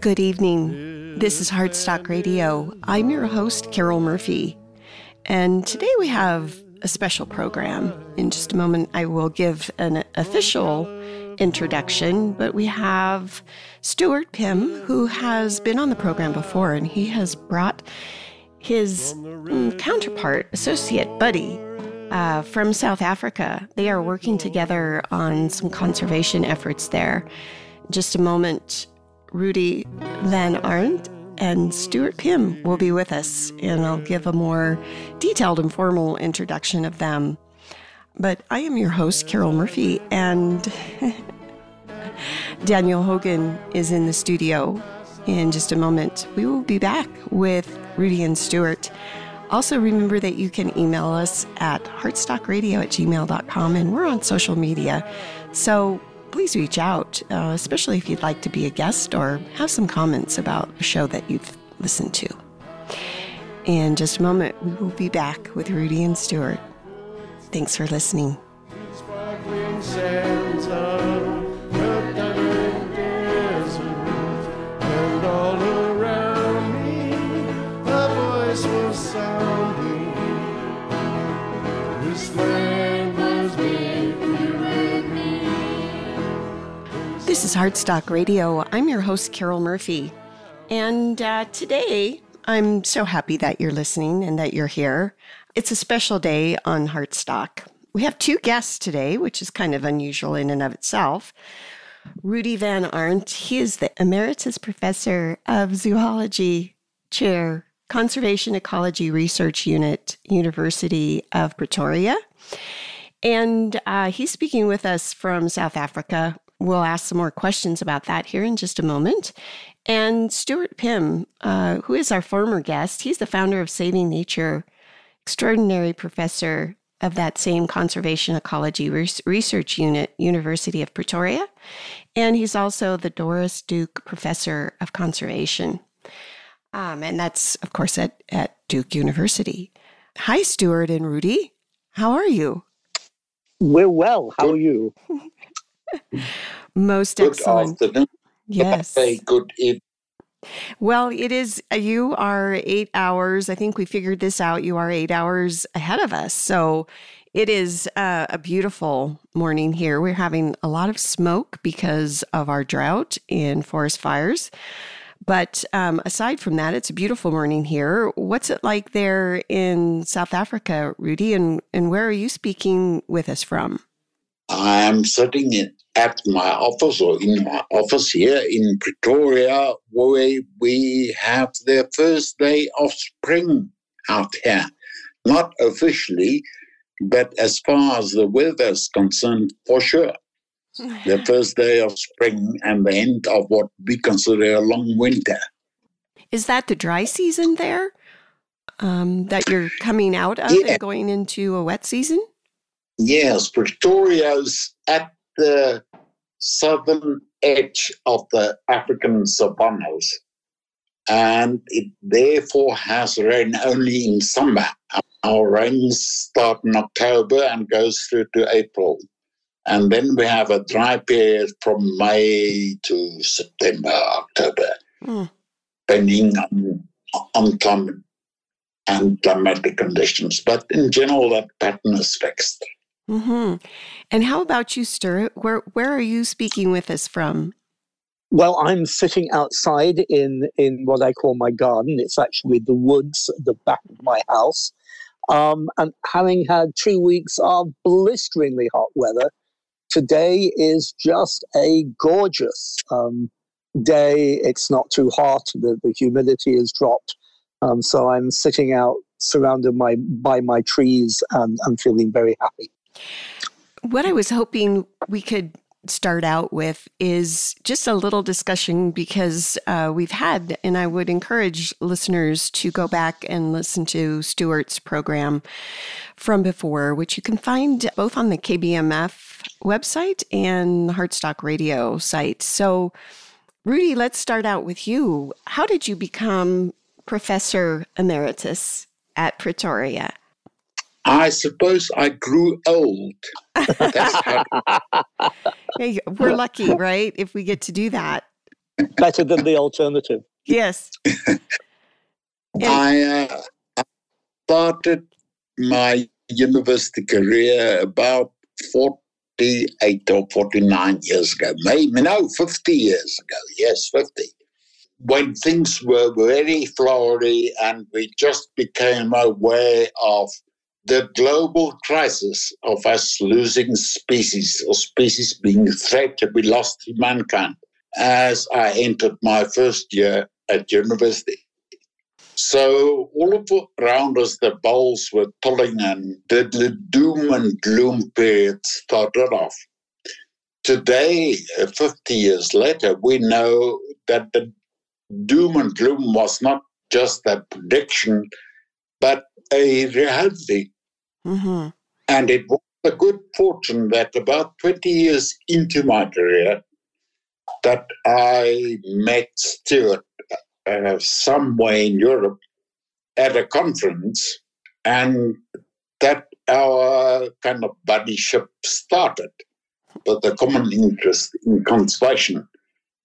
Good evening. This is Heartstock Radio. I'm your host, Carol Murphy. And today we have a special program. In just a moment, I will give an official introduction, but we have Stuart Pimm, who has been on the program before, and he has brought his mm, counterpart, associate buddy, uh, from South Africa. They are working together on some conservation efforts there. just a moment, Rudy Van Aarde and Stuart Pimm will be with us, and I'll give a more detailed and formal introduction of them. But I am your host, Carol Murphy, and Daniel Hogan is in the studio. In just a moment, we will be back with Rudy and Stuart. Also, remember that you can email us at heartstockradio at gmail.com, and we're on social media. So please reach out, uh, especially if you'd like to be a guest or have some comments about a show that you've listened to. In just a moment, we will be back with Rudy and Stuart. Thanks for listening. Is Heartstock Radio. I'm your host, Carol Murphy. And uh, today, I'm so happy that you're listening and that you're here. It's a special day on Heartstock. We have two guests today, which is kind of unusual in and of itself. Rudy Van Aarde, he is the Emeritus Professor of Zoology Chair, Conservation Ecology Research Unit, University of Pretoria. And uh, he's speaking with us from South Africa, we'll ask some more questions about that here in just a moment. And Stuart Pimm, uh, who is our former guest, he's the founder of Saving Nature, extraordinary professor of that same conservation ecology research unit, University of Pretoria. And he's also the Doris Duke Professor of Conservation. Um, and that's, of course, at, at Duke University. Hi, Stuart and Rudy. How are you? We're well. How are you? Most good excellent. Afternoon. Yes. Good evening. Well, it is, uh, you are eight hours. I think we figured this out. You are eight hours ahead of us. So it is uh, a beautiful morning here. We're having a lot of smoke because of our drought and forest fires. But um, aside from that, it's a beautiful morning here. What's it like there in South Africa, Rudy? And, and where are you speaking with us from? I am sitting in, at my office or in my office here in Pretoria, where we have the first day of spring out here. Not officially, but as far as the weather is concerned, for sure. the first day of spring and the end of what we consider a long winter. Is that the dry season there? Um, that you're coming out of yeah. and going into a wet season? Yes, Pretoria is at the southern edge of the African savannas, and it therefore has rain only in summer. Our rains start in October and goes through to April. And then we have a dry period from May to September, October, mm. depending on, on climate and climatic conditions. But in general, that pattern is fixed. Mm-hmm. And how about you, Stuart? Where where are you speaking with us from? Well, I'm sitting outside in in what I call my garden. It's actually the woods at the back of my house. Um, and having had two weeks of blisteringly hot weather, today is just a gorgeous um, day. It's not too hot. The, the humidity has dropped. Um, so I'm sitting out surrounded my, by my trees and I'm feeling very happy. What I was hoping we could start out with is just a little discussion because uh, we've had, and I would encourage listeners to go back and listen to Stuart's program from before, which you can find both on the KBMF website and the Heartstock Radio site. So, Rudy, let's start out with you. How did you become professor emeritus at Pretoria? I suppose I grew old. hey, we're lucky, right? If we get to do that. better than the alternative. Yes. I, uh, I started my university career about 48 or 49 years ago, maybe no, 50 years ago. Yes, 50. When things were very flowery and we just became aware of the global crisis of us losing species or species being a threat to be lost to mankind as I entered my first year at university. So all of around us, the bowls were pulling and the, the doom and gloom period started off. Today, uh, 50 years later, we know that the doom and gloom was not just a prediction, but a reality. Mm-hmm. And it was a good fortune that about 20 years into my career, that I met Stuart uh, somewhere in Europe at a conference, and that our kind of buddyship started with a common interest in conservation,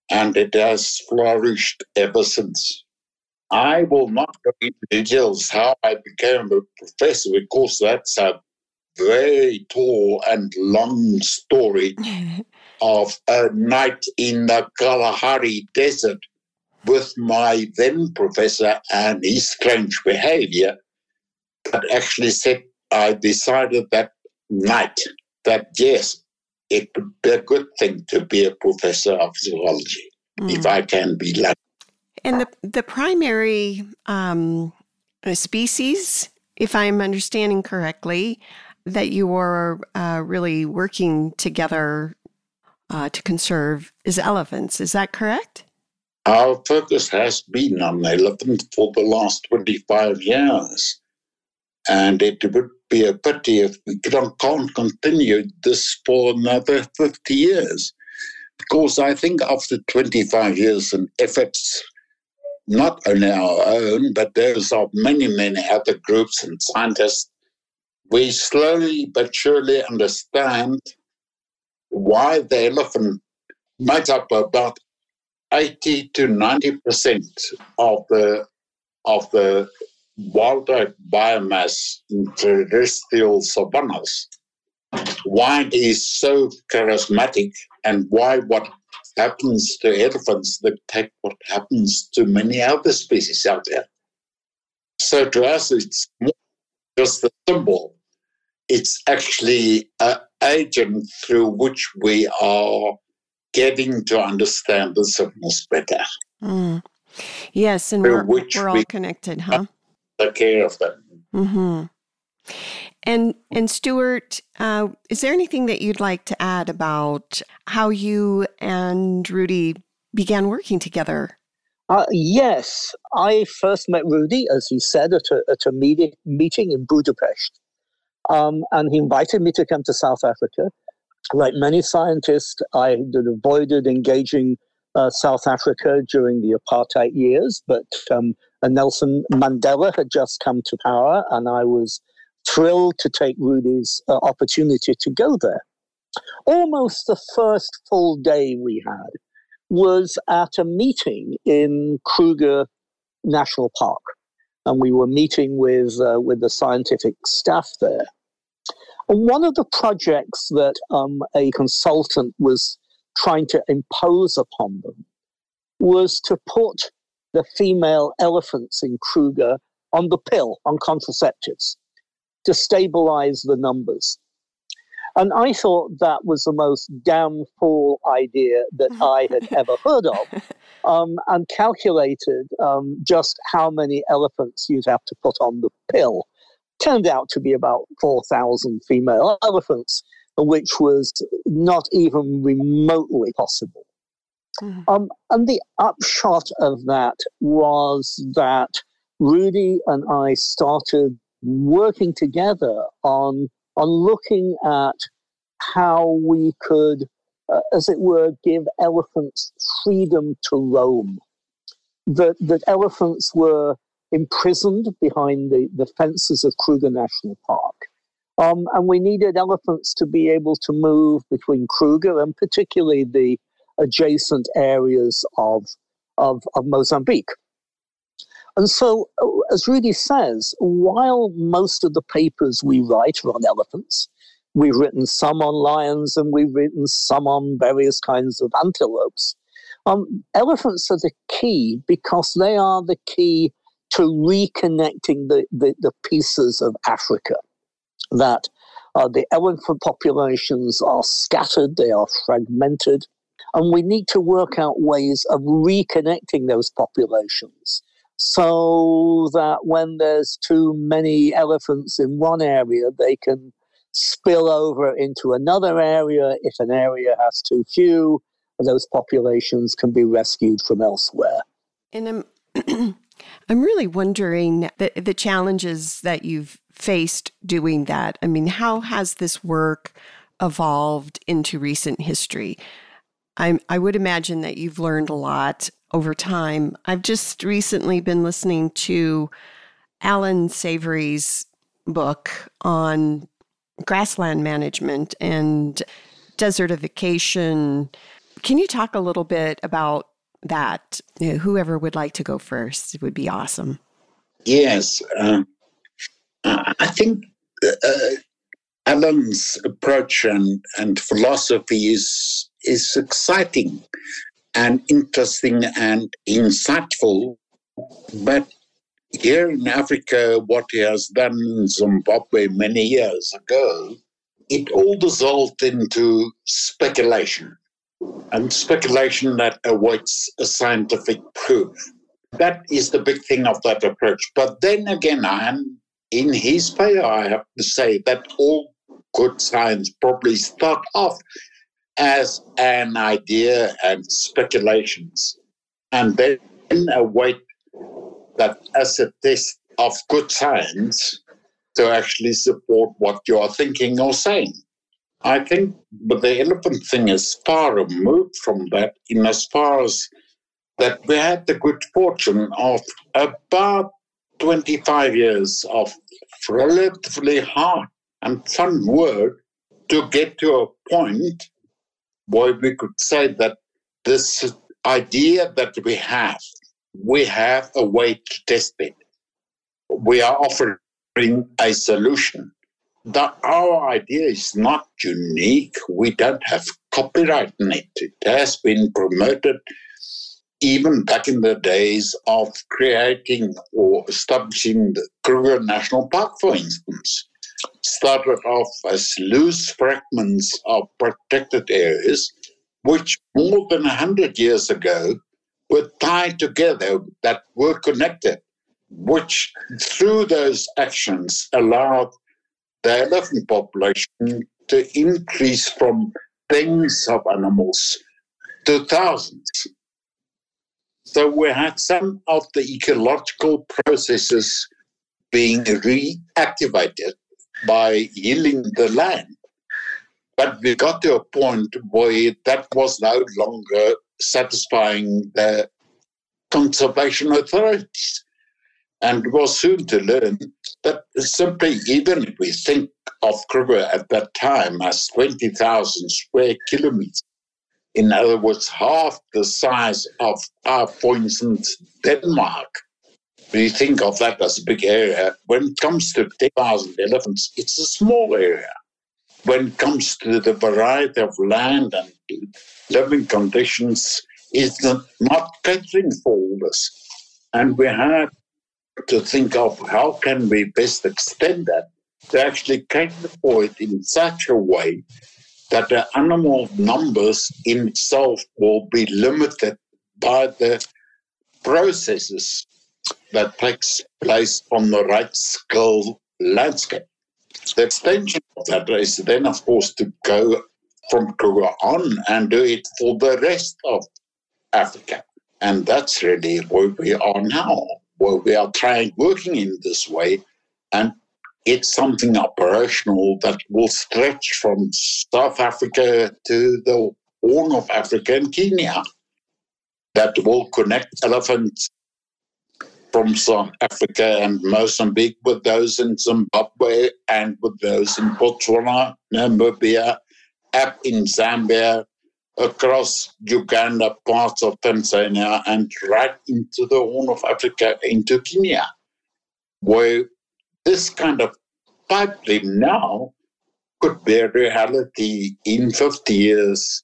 and it has flourished ever since. I will not go into details how I became a professor because that's a very tall and long story of a night in the Kalahari Desert with my then professor and his strange behavior that actually said I decided that night that yes, it would be a good thing to be a professor of zoology mm. if I can be lucky. And the the primary um, species, if I'm understanding correctly, that you are uh, really working together uh, to conserve is elephants. Is that correct? Our focus has been on elephants for the last 25 years. And it would be a pity if we can't continue this for another 50 years. Because I think after 25 years and efforts, not only our own, but those of many, many other groups and scientists, we slowly but surely understand why the elephant makes up about 80 to 90 percent of the of the wildlife biomass in terrestrial savannas. Why it is so charismatic and why what happens to elephants dictate what happens to many other species out there. So to us, it's more just a symbol. It's actually an agent through which we are getting to understand the signals better. Mm. Yes, and we're, we're all connected, huh? Take care of them. Mm-hmm. And and Stuart, uh, is there anything that you'd like to add about how you and Rudy began working together? Uh, yes, I first met Rudy, as he said, at a, at a meeting, meeting in Budapest. Um, and he invited me to come to South Africa like many scientists, I had avoided engaging uh, South Africa during the apartheid years, but um, Nelson Mandela had just come to power, and I was thrilled to take Rudy's uh, opportunity to go there. Almost the first full day we had was at a meeting in Kruger National Park, and we were meeting with uh, with the scientific staff there. And one of the projects that um, a consultant was trying to impose upon them was to put the female elephants in Kruger on the pill, on contraceptives, to stabilize the numbers. And I thought that was the most damn fool idea that I had ever heard of, um, and calculated um, just how many elephants you'd have to put on the pill turned out to be about 4,000 female elephants, which was not even remotely possible. Mm-hmm. Um, and the upshot of that was that Rudy and I started working together on, on looking at how we could, uh, as it were, give elephants freedom to roam. That, that elephants were imprisoned behind the, the fences of Kruger National Park. Um, and we needed elephants to be able to move between Kruger and particularly the adjacent areas of, of, of Mozambique. And so, uh, as Rudy says, while most of the papers we write are on elephants, we've written some on lions and we've written some on various kinds of antelopes. Um, elephants are the key because they are the key to reconnecting the, the, the pieces of Africa. That uh, the elephant populations are scattered, they are fragmented, and we need to work out ways of reconnecting those populations so that when there's too many elephants in one area, they can spill over into another area. If an area has too few, those populations can be rescued from elsewhere. And I'm, I'm really wondering the, the challenges that you've faced doing that. I mean, how has this work evolved into recent history? I, I would imagine that you've learned a lot over time. I've just recently been listening to Allan Savory's book on grassland management and desertification. Can you talk a little bit about that? Whoever would like to go first, it would be awesome. Yes. Um, I think uh, Allan's approach and, and philosophy is is exciting and interesting and insightful. But here in Africa, what he has done in Zimbabwe many years ago, it all dissolved into speculation and speculation that awaits a scientific proof. That is the big thing of that approach. But then again, I am in his favor, I have to say that all good science probably start off as an idea and speculations, and then await that as a test of good science to actually support what you are thinking or saying. I think but the elephant thing is far removed from that in as far as that we had the good fortune of about 25 years of relatively hard and fun work to get to a point where we could say that this idea that we have, we have a way to test it. We are offering a solution. That our idea is not unique. We don't have copyright in it. It has been promoted even back in the days of creating or establishing the Kruger National Park, for instance, started off as loose fragments of protected areas, which more than 100 years ago were tied together that were connected, which through those actions allowed the elephant population to increase from tens of animals to thousands. So we had some of the ecological processes being reactivated by healing the land. But we got to a point where that was no longer satisfying the conservation authorities. And was soon to learn that simply, even if we think of Kruger at that time as 20,000 square kilometers, in other words, half the size of, our, for instance, Denmark. We think of that as a big area. When it comes to 10,000 elephants, it's a small area. When it comes to the variety of land and living conditions, it's not catering for all this. And we have to think of how can we best extend that to actually cater for it in such a way that the animal numbers in itself will be limited by the processes that takes place on the right scale landscape. The extension of that is then, of course, to go from Kruger on and do it for the rest of Africa. And that's really where we are now, where we are trying working in this way and it's something operational that will stretch from South Africa to the Horn of Africa and Kenya that will connect elephants from South Africa and Mozambique with those in Zimbabwe and with those in Botswana, Namibia, up in Zambia, across Uganda, parts of Tanzania, and right into the Horn of Africa, into Kenya, where this kind of pipeline now could be a reality in 50 years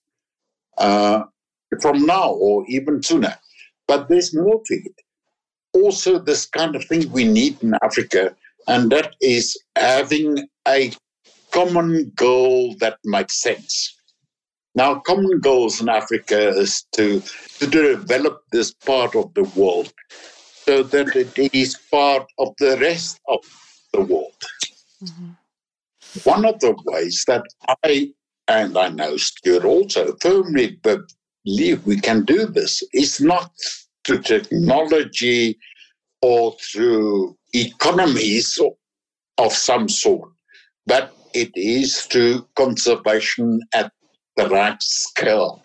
uh, from now or even sooner. But there's more to it. Also, this kind of thing we need in Africa, and that is having a common goal that makes sense. Now, common goals in Africa is to, to develop this part of the world so that it is part of the rest of the world. Mm-hmm. One of the ways that I, and I know Stuart also, firmly believe we can do this is not through technology or through economies of some sort, but it is to conservation at the right scale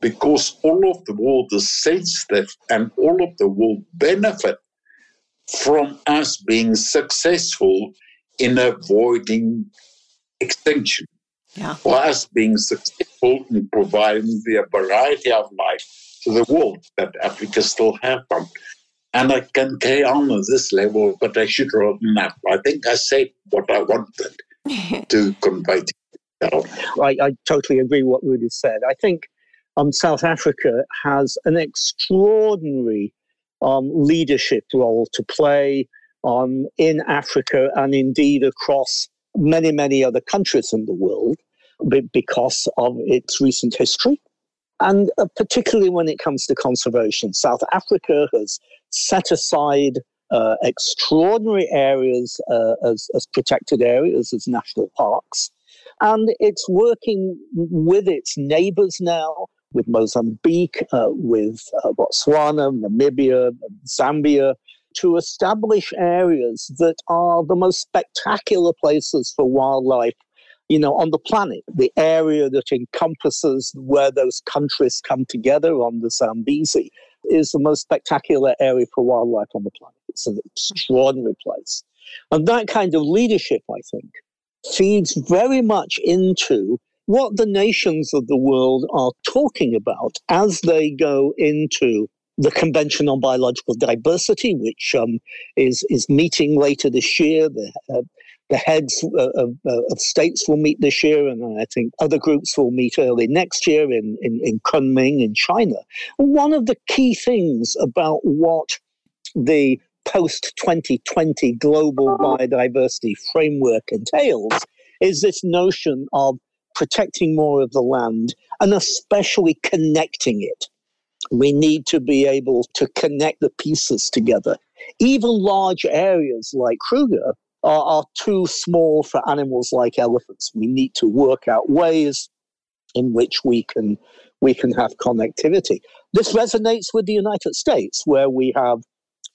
because all of the world is sensitive and all of the world benefit from us being successful in avoiding extinction. Yeah. For us being successful in providing the variety of life to the world that Africa still has from. And I can carry on at this level, but I should open up. I think I said what I wanted to convey to I, I totally agree with what Rudy said. I think um, South Africa has an extraordinary um, leadership role to play um, in Africa and indeed across many, many other countries in the world because of its recent history. And uh, particularly when it comes to conservation, South Africa has set aside uh, extraordinary areas uh, as, as protected areas, as national parks. And it's working with its neighbors now, with Mozambique, uh, with uh, Botswana, Namibia, Zambia, to establish areas that are the most spectacular places for wildlife you know, on the planet, the area that encompasses where those countries come together on the Zambezi is the most spectacular area for wildlife on the planet. It's an extraordinary place. And that kind of leadership, I think, feeds very much into what the nations of the world are talking about as they go into the Convention on Biological Diversity, which um, is is meeting later this year. The, uh, the heads uh, of, uh, of, states will meet this year, and I think other groups will meet early next year in, in, in Kunming in China. One of the key things about what the post 2020 global biodiversity framework entails is this notion of protecting more of the land and especially connecting it. We need to be able to connect the pieces together. Even large areas like Kruger are, are too small for animals like elephants. We need to work out ways in which we can we can have connectivity. This resonates with the United States, where we have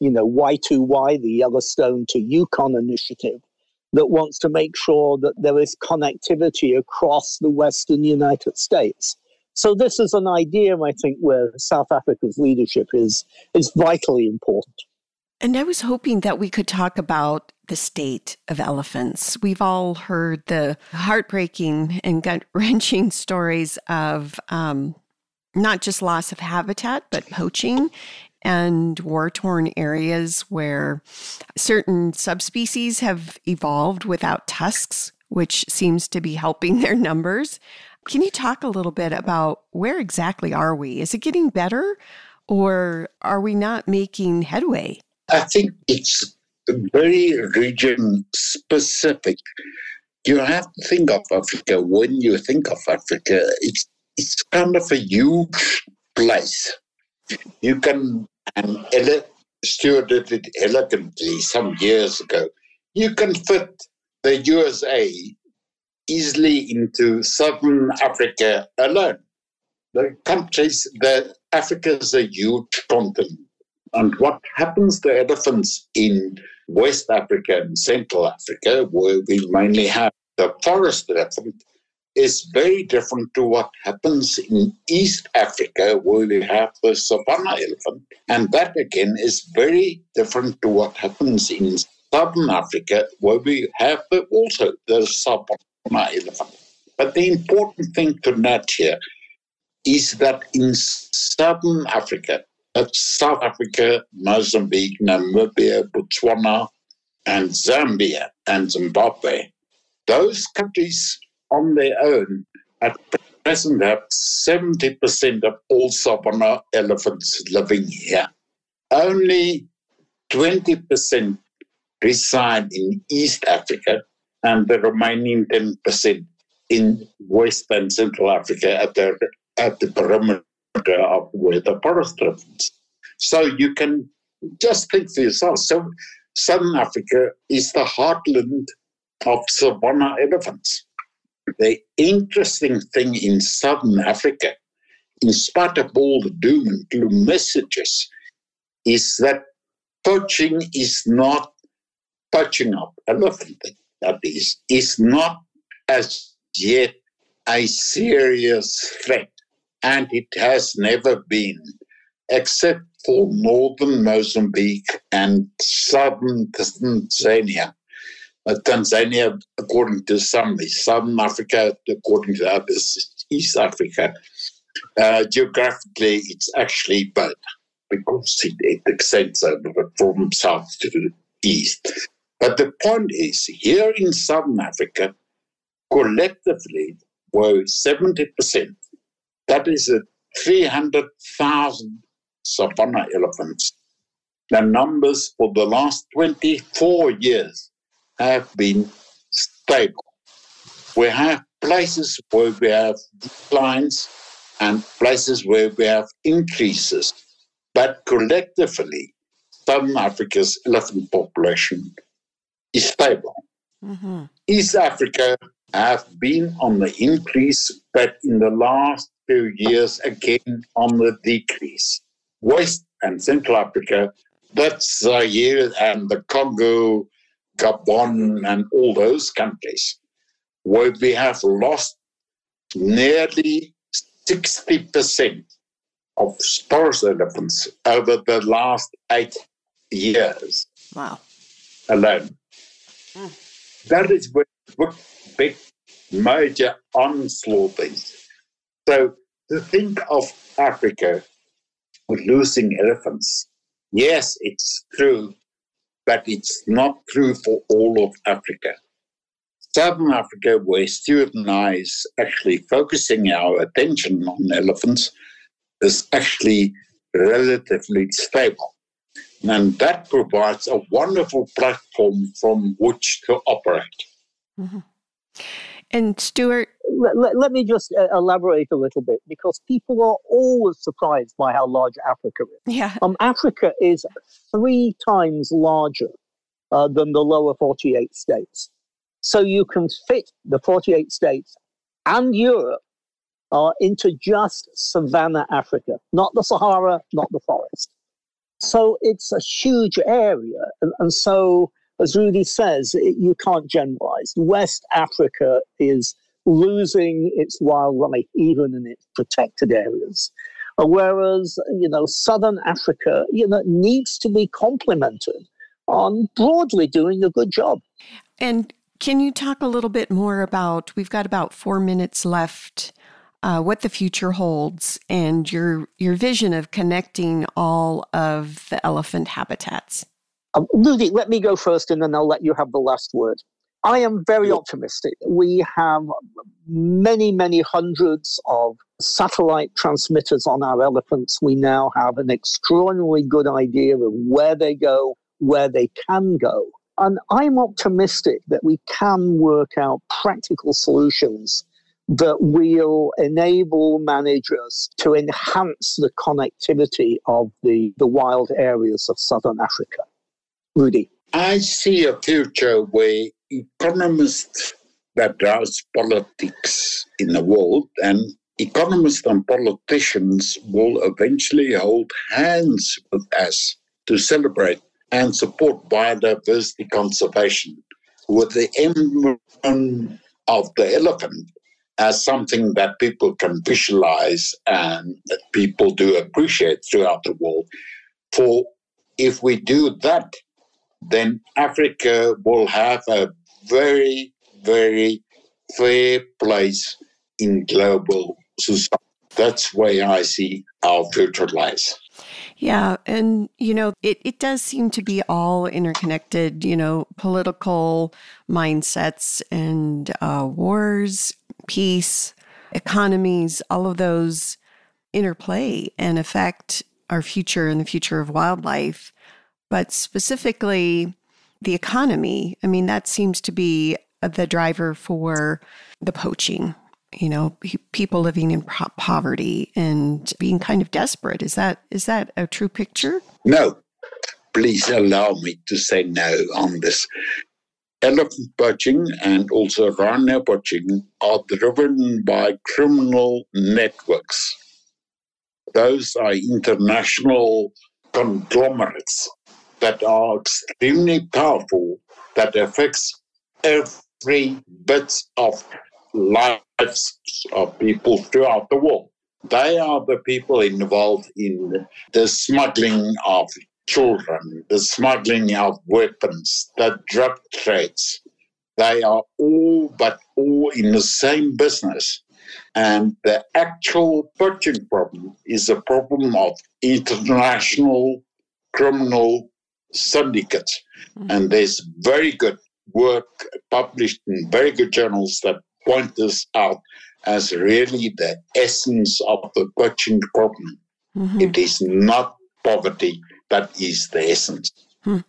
you know, Y2Y, the Yellowstone to Yukon initiative, that wants to make sure that there is connectivity across the Western United States. So this is an idea, I think, where South Africa's leadership is is vitally important. And I was hoping that we could talk about the state of elephants. We've all heard the heartbreaking and gut wrenching stories of um, not just loss of habitat, but poaching and war torn areas where certain subspecies have evolved without tusks, which seems to be helping their numbers. Can you talk a little bit about where exactly are we? Is it getting better or are we not making headway? I think it's very region specific. You have to think of Africa when you think of Africa, it's it's kind of a huge place. You can and ele- Stuart did it elegantly some years ago. You can fit the USA easily into southern Africa alone. The countries, the Africa is a huge continent. And what happens to elephants in West Africa and Central Africa, where we mainly have the forest elephant, is very different to what happens in East Africa, where we have the savanna elephant. And that again is very different to what happens in Southern Africa, where we have the, also the savanna elephant. But the important thing to note here is that in southern Africa, that's South Africa, Mozambique, Namibia, Botswana, and Zambia and Zimbabwe, those countries on their own at present have 70% of all savanna elephants living here. Only 20% reside in East Africa and the remaining 10% in West and Central Africa at the, at the perimeter Uh, of where the forest happens. So you can just think for yourself. So Southern Africa is the heartland of savanna elephants. The interesting thing in Southern Africa, in spite of all the doom and gloom messages, is that poaching is not poaching up elephant, that is, is not as yet a serious threat. And it has never been, except for northern Mozambique and southern Tanzania. Uh, Tanzania, according to some, is southern Africa, according to others, East Africa. Uh, geographically, it's actually both because it, it extends over from south to east. But the point is, here in southern Africa, collectively, were 70%. That is a 300,000 savanna elephants. The numbers for the last 24 years have been stable. We have places where we have declines and places where we have increases. But collectively, Southern Africa's elephant population is stable. Mm-hmm. East Africa have been on the increase, but in the last few years, again on the decrease. West and Central Africa, that's Zaire and the Congo, Gabon, and all those countries, where we have lost nearly 60% of forest elephants over the last eight years. Wow. Alone. Mm. That is where big major onslaught is. So to think of Africa losing elephants. Yes, it's true, but it's not true for all of Africa. Southern Africa, where Stuart and I is actually focusing our attention on elephants, is actually relatively stable. And that provides a wonderful platform from which to operate. Mm-hmm. And Stuart, let, let, me just uh, elaborate a little bit because people are always surprised by how large Africa is. Yeah. Um, Africa is three times larger uh, than the lower 48 states. So you can fit the 48 states and Europe uh, into just savanna Africa, not the Sahara, not the forest. So it's a huge area. And, and so as Rudy says, it, you can't generalize. West Africa is losing its wildlife even in its protected areas. Uh, whereas, you know, Southern Africa, you know, needs to be complemented on broadly doing a good job. And can you talk a little bit more about, we've got about four minutes left, uh, what the future holds and your, your vision of connecting all of the elephant habitats? Um, let me go first and then I'll let you have the last word. I am very optimistic. We have many, many hundreds of satellite transmitters on our elephants. We now have an extraordinarily good idea of where they go, where they can go. And I'm optimistic that we can work out practical solutions that will enable managers to enhance the connectivity of the, the wild areas of southern Africa. Rudy? I see a future where economists that drives politics in the world and economists and politicians will eventually hold hands with us to celebrate and support biodiversity conservation with the emblem of the elephant as something that people can visualize and that people do appreciate throughout the world. For if we do that, then Africa will have a very, very fair place in global society. that's where I see our future lies. Yeah. And, you know, it, it does seem to be all interconnected, you know, political mindsets and uh, wars, peace, economies, all of those interplay and affect our future and the future of wildlife. But specifically, the economy, I mean, that seems to be uh, the driver for the poaching you know people living in po- poverty and being kind of desperate. Is that is that a true picture? No. Please allow me to say no on this. Elephant poaching and also rhino poaching are driven by criminal networks. Those are international conglomerates that are extremely powerful that affects every bit of lives of people throughout the world. They are the people involved in the smuggling of children, the smuggling of weapons, the drug trades. They are all but all in the same business. And the actual poaching problem is a problem of international criminal syndicates. Mm-hmm. And there's very good work published in very good journals that point this out as really the essence of the poaching problem. Mm-hmm. It is not poverty that is the essence. Hmm.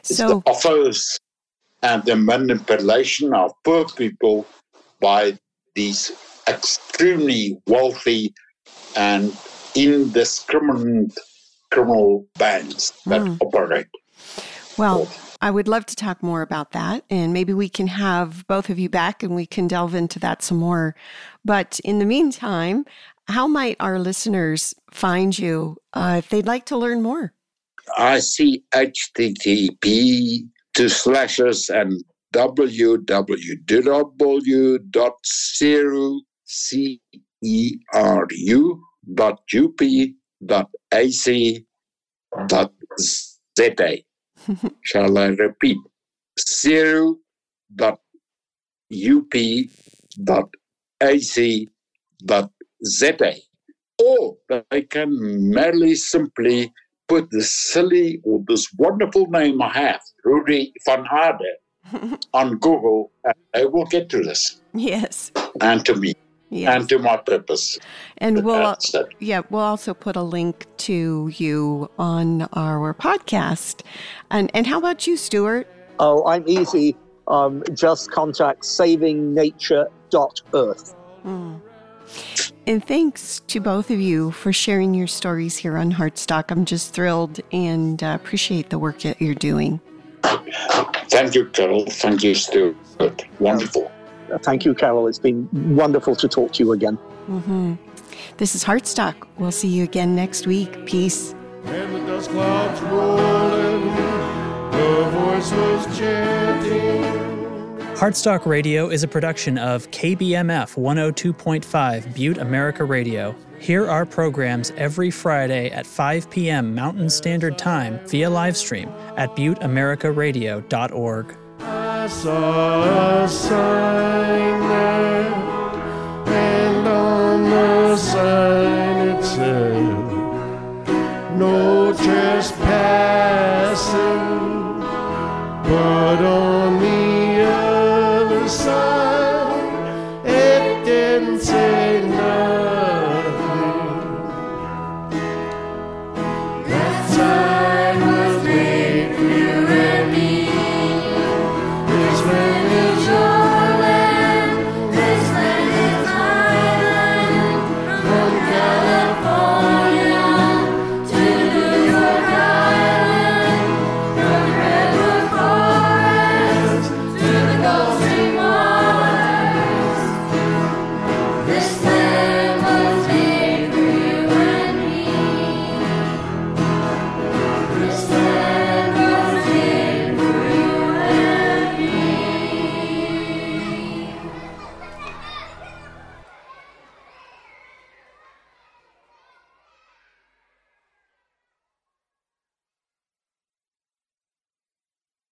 It's the offers and the manipulation of poor people by these extremely wealthy and indiscriminate criminal bands that mm. operate. Well, I would love to talk more about that. And maybe we can have both of you back and we can delve into that some more. But in the meantime, how might our listeners find you uh, if they'd like to learn more? I see HTTP to slashes and www.ceru, C-E-R-U, dot dot ac dot za. Shall I repeat? ceru dot up dot ac dot za. Or they can merely simply put this silly or this wonderful name I have, Rudy van Aarde, on Google, and they will get to this. Yes. And to me yes. and to my purpose. And we'll yeah, we'll also put a link to you on our podcast. And and how about you, Stuart? Oh, I'm easy. Um, just contact savingnature.earth. Mm. And thanks to both of you for sharing your stories here on Heartstock. I'm just thrilled and uh, appreciate the work that you're doing. Thank you, Carol. Thank you, Stuart. Wonderful. Thank you, Carol. It's been wonderful to talk to you again. Mm-hmm. This is Heartstock. We'll see you again next week. Peace. And the dust clouds rolling, the voices chanting. Heartstock Radio is a production of KBMF 102.5 Butte America Radio. Hear our programs every Friday at 5 p.m. Mountain Standard Time via livestream at butteamericaradio.org. I saw a sign there, and on the sign it said, No trespassing, but on the other side.